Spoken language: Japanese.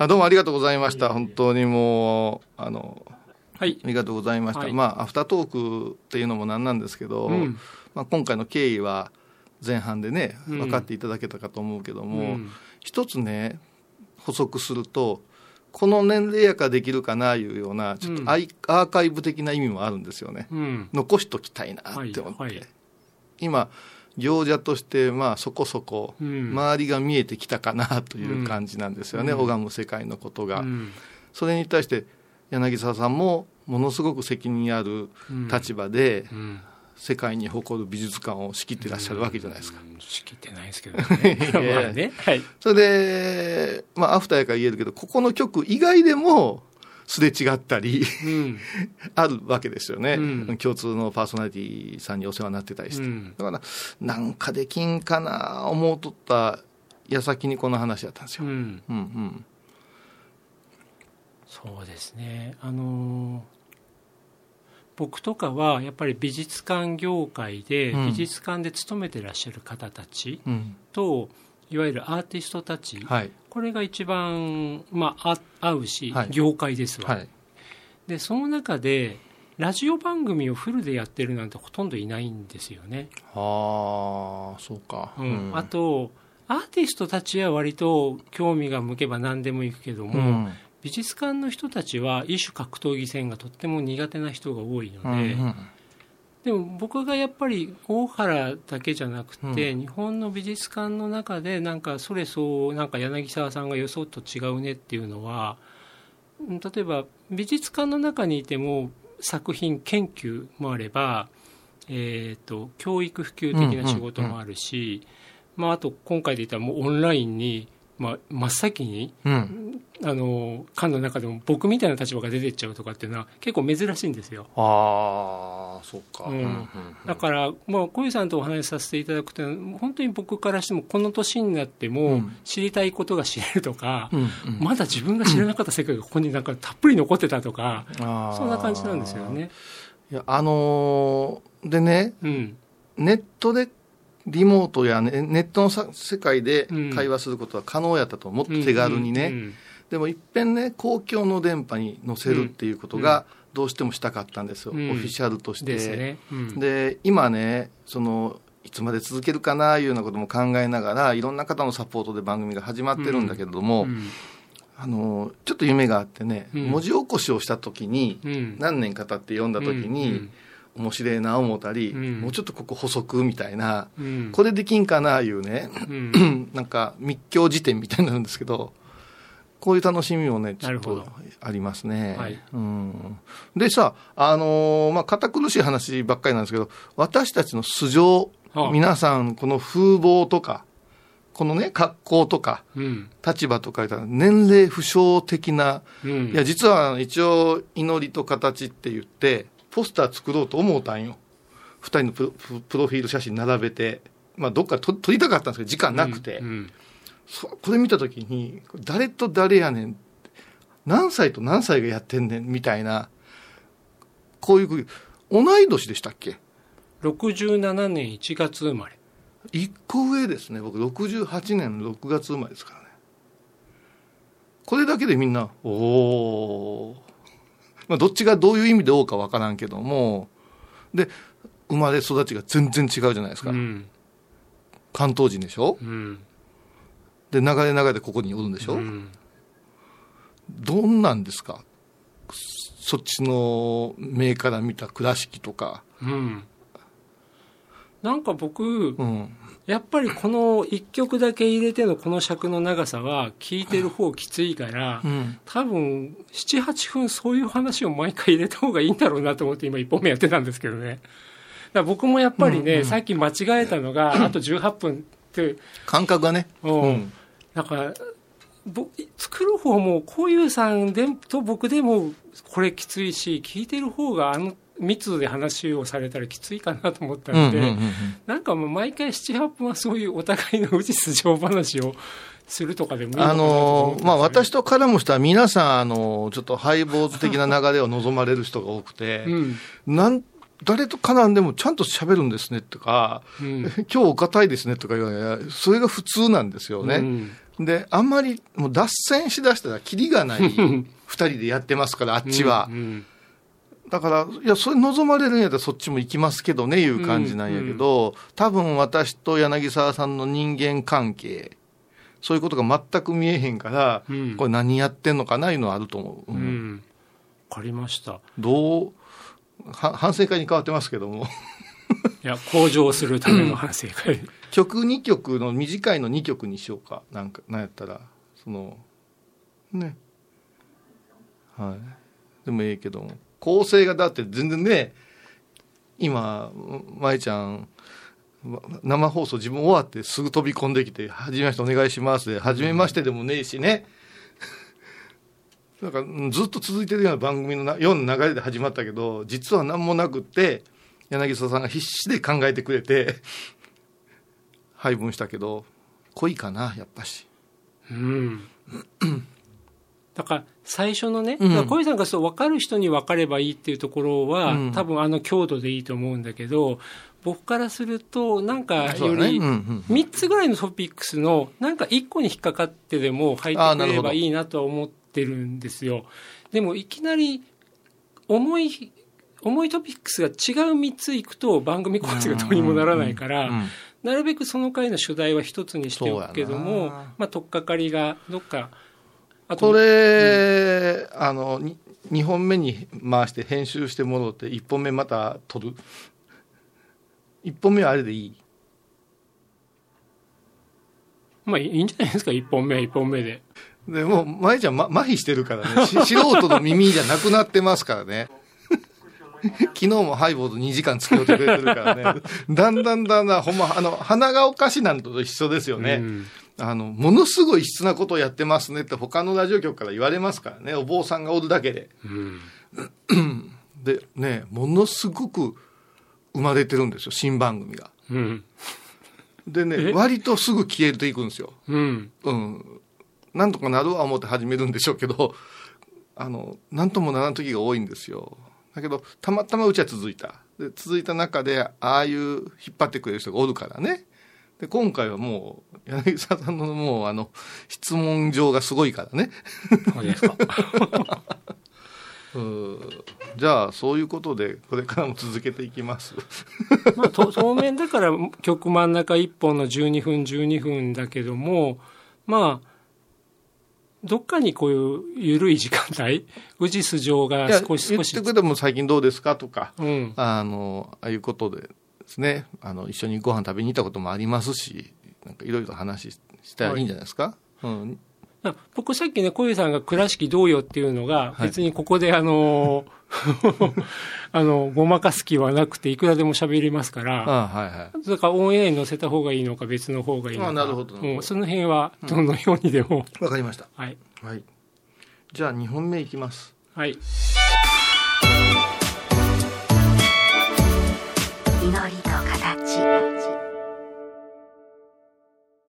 あどうもありがとうございました。本当にもう、あの、はい。ありがとうございました。はい、まあ、アフタートークっていうのもなんなんですけど、うん、まあ、今回の経緯は前半でね、分かっていただけたかと思うけども、うん、一つね、補足すると、この年齢やからできるかないうような、ちょっとア,、アーカイブ的な意味もあるんですよね。うん、残しときたいなって思って。はいはい、今、行者としてまあそこそこ周りが見えてきたかなという感じなんですよね、拝む世界のことが。それに対して柳沢さんもものすごく責任ある立場で、世界に誇る美術館を仕切ってらっしゃるわけじゃないですか。仕切ってないですけどね。ね。はい、それで、まあ、アフターやから言えるけど、ここの曲以外でも、すれ違ったり、うん、あるわけですよね、うん、共通のパーソナリティさんにお世話になってたりして、うん、だからなんかできんかな思うとった矢先にこの話だったんですよ。うん、うん、うん。そうですね。あの僕とかはやっぱり美術館業界で美術館で勤めてらっしゃる方たちと、いわゆるアーティストたち、はい、これが一番、まあ、合うし、はい、業界ですわ、はい、でその中でラジオ番組をフルでやってるなんてほとんどいないんですよね。ああそうか、うん、あとアーティストたちは割と興味が向けば何でも行くけども、うん、美術館の人たちは異種格闘技戦がとっても苦手な人が多いので、うんうんでも僕がやっぱり大原だけじゃなくて、うん、日本の美術館の中でなんかそれそうなんか柳沢さんが予想と違うねっていうのは例えば美術館の中にいても作品研究もあれば、えーと、教育普及的な仕事もあるし、まあ、あと今回で言ったらもうオンラインにまあ、真っ先に、うん、あの館の中でも僕みたいな立場が出てっちゃうとかっていうのは結構珍しいんですよ。ああそうか、うん、だから、まあ、小遊さんとお話しさせていただくと本当に僕からしてもこの年になっても知りたいことが知れるとか、うん、まだ自分が知らなかった世界がここになんかたっぷり残ってたとか、そんな感じなんですよね。いやあのー、でね、ネットでリモートやネネットの世界で会話することは可能やったと思って、手軽にね、でもいっぺんね公共の電波に載せるっていうことがどうしてもしたかったんですよ、オフィシャルとして。で、ね。今ねそのいつまで続けるかないうようなことも考えながらいろんな方のサポートで番組が始まってるんだけれども、あのちょっと夢があってね、文字起こしをした時に、何年か経って読んだ時に、面白いな思ったり、うん、もうちょっとここ補足みたいな、うん、これできんかないうね、うん、なんか密教辞典みたいになるんですけどこういう楽しみもねちょっとありますね。はい、うん、でさあのー、まあ堅苦しい話ばっかりなんですけど私たちの素性、はあ、皆さんこの風貌とかこのね格好とか、立場とか年齢不詳的な、いや実は一応祈りと形って言ってポスター作ろうと思うたんよ。二人のプロフィール写真並べて、まあ、どっか撮りたかったんですけど、時間なくて。うんうん、これ見たときに、誰と誰やねん、何歳と何歳がやってんねん、みたいな、こういう、同い年でしたっけ ?67 年1月生まれ。一個上ですね。僕68年6月生まれですからね。これだけでみんな、おおまあ、どっちがどういう意味でどうかわからんけども、で、生まれ育ちが全然違うじゃないですか。うん、関東人でしょ、うん、で、流れ流れでここにおるんでしょ、うん、どんなんですか？そっちの目から見た倉敷とか。うん、なんか僕、うん、やっぱりこの1曲だけ入れてのこの尺の長さは聞いてる方きついから、うん、多分78分そういう話を毎回入れた方がいいんだろうなと思って今1本目やってたんですけどね。だ僕もやっぱりね、うんうん、さっき間違えたのが あと18分って。感覚がね。うん。だから作る方もこういうさんでと僕でもこれきついし聞いてる方があの密で話をされたらきついかなと思ったので、うんうんうんうん、なんかもう毎回7、8分はそういうお互いのうち素性話をするとかでもいいあのまあ、私と絡む人は皆さん、あのちょっとハイボーズ的な流れを望まれる人が多くて、うん、なん誰と絡んでもちゃんと喋るんですねとか、うん、今日お堅いですねとか言われそれが普通なんですよね。うん、で、あんまりもう脱線しだしたらキリがない 二人でやってますから、あっちは。うんうんだから、いや、それ望まれるんやったらそっちも行きますけどね、いう感じなんやけど、うんうん、多分私と柳沢さんの人間関係、そういうことが全く見えへんから、うん、これ何やってんのかないうのはあると思う。うん。うん、かりました。どう、は反省会に変わってますけども いや、向上するための反省会。曲2曲の短いの2曲にしようか。なんか、なんやったら、その、ね。はい。でもええけども。構成がだって全然ね、今、舞ちゃん、生放送自分終わってすぐ飛び込んできて、はじめましてお願いしますで、はじめましてでもねえしね。なんかずっと続いてるような番組のなような流れで始まったけど、実は何もなくって、柳沢さんが必死で考えてくれて、配分したけど、濃いかな、やっぱし。うん。だから最初のね、うん、小井さんがそう分かる人に分かればいいっていうところは、うん、多分あの強度でいいと思うんだけど僕からするとなんかより3つぐらいのトピックスのなんか1個に引っかかってでも入ってくれればいいなとは思ってるんですよ。でもいきなり重い重いトピックスが違う3ついくと番組構成がどうにもならないから、なるべくその回の主題は1つにしておくけども、まあ、取っかかりがどっかこれ、うん、あの2本目に回して編集して戻って1本目また撮る。1本目はあれでいい。まあ いいんじゃないですか？1本目は1本目で。でも舞ちゃん、ま、麻痺してるからね。素人の耳じゃなくなってますからね。昨日もハイボード2時間作ってくれてるからね。だんだんだんだんほんまあの鼻がおかしなんと一緒ですよね、うんあの、ものすごい異質なことをやってますねって他のラジオ局から言われますからね、お坊さんがおるだけで。うん、で、ね、ものすごく生まれてるんですよ、新番組が。うん、でね、割とすぐ消えていくんですよ。うん。うん。なんとかなるわ思って始めるんでしょうけど、あの、なんともならん時が多いんですよ。だけど、たまたまうちは続いた。で、続いた中で、ああいう引っ張ってくれる人がおるからね。で、今回はもう、柳沢さんのもう、あの、質問状がすごいからね。そうですか。じゃあそういうことでこれからも続けていきます。まあ当面だから曲真ん中1本の12分12分だけどもまあどっかにこういう緩い時間帯宇治素性が少し少し。言ってくれも最近どうですかとか、うん、あのああいうことでですねあの一緒にご飯食べに行ったこともありますしなんかいろいろ話したらいいんじゃないですか、はい、うん僕さっきね、小遊さんが倉敷どうよっていうのが、別にここであの、あの、ごまかす気はなくて、いくらでも喋りますから、あはいはい、だからオンエアに載せた方がいいのか、別の方がいいのか、なるほどもうその辺はどのようにでも。わ、うん、かりました。はい。はい。じゃあ、2本目いきます。はい。祈りの形。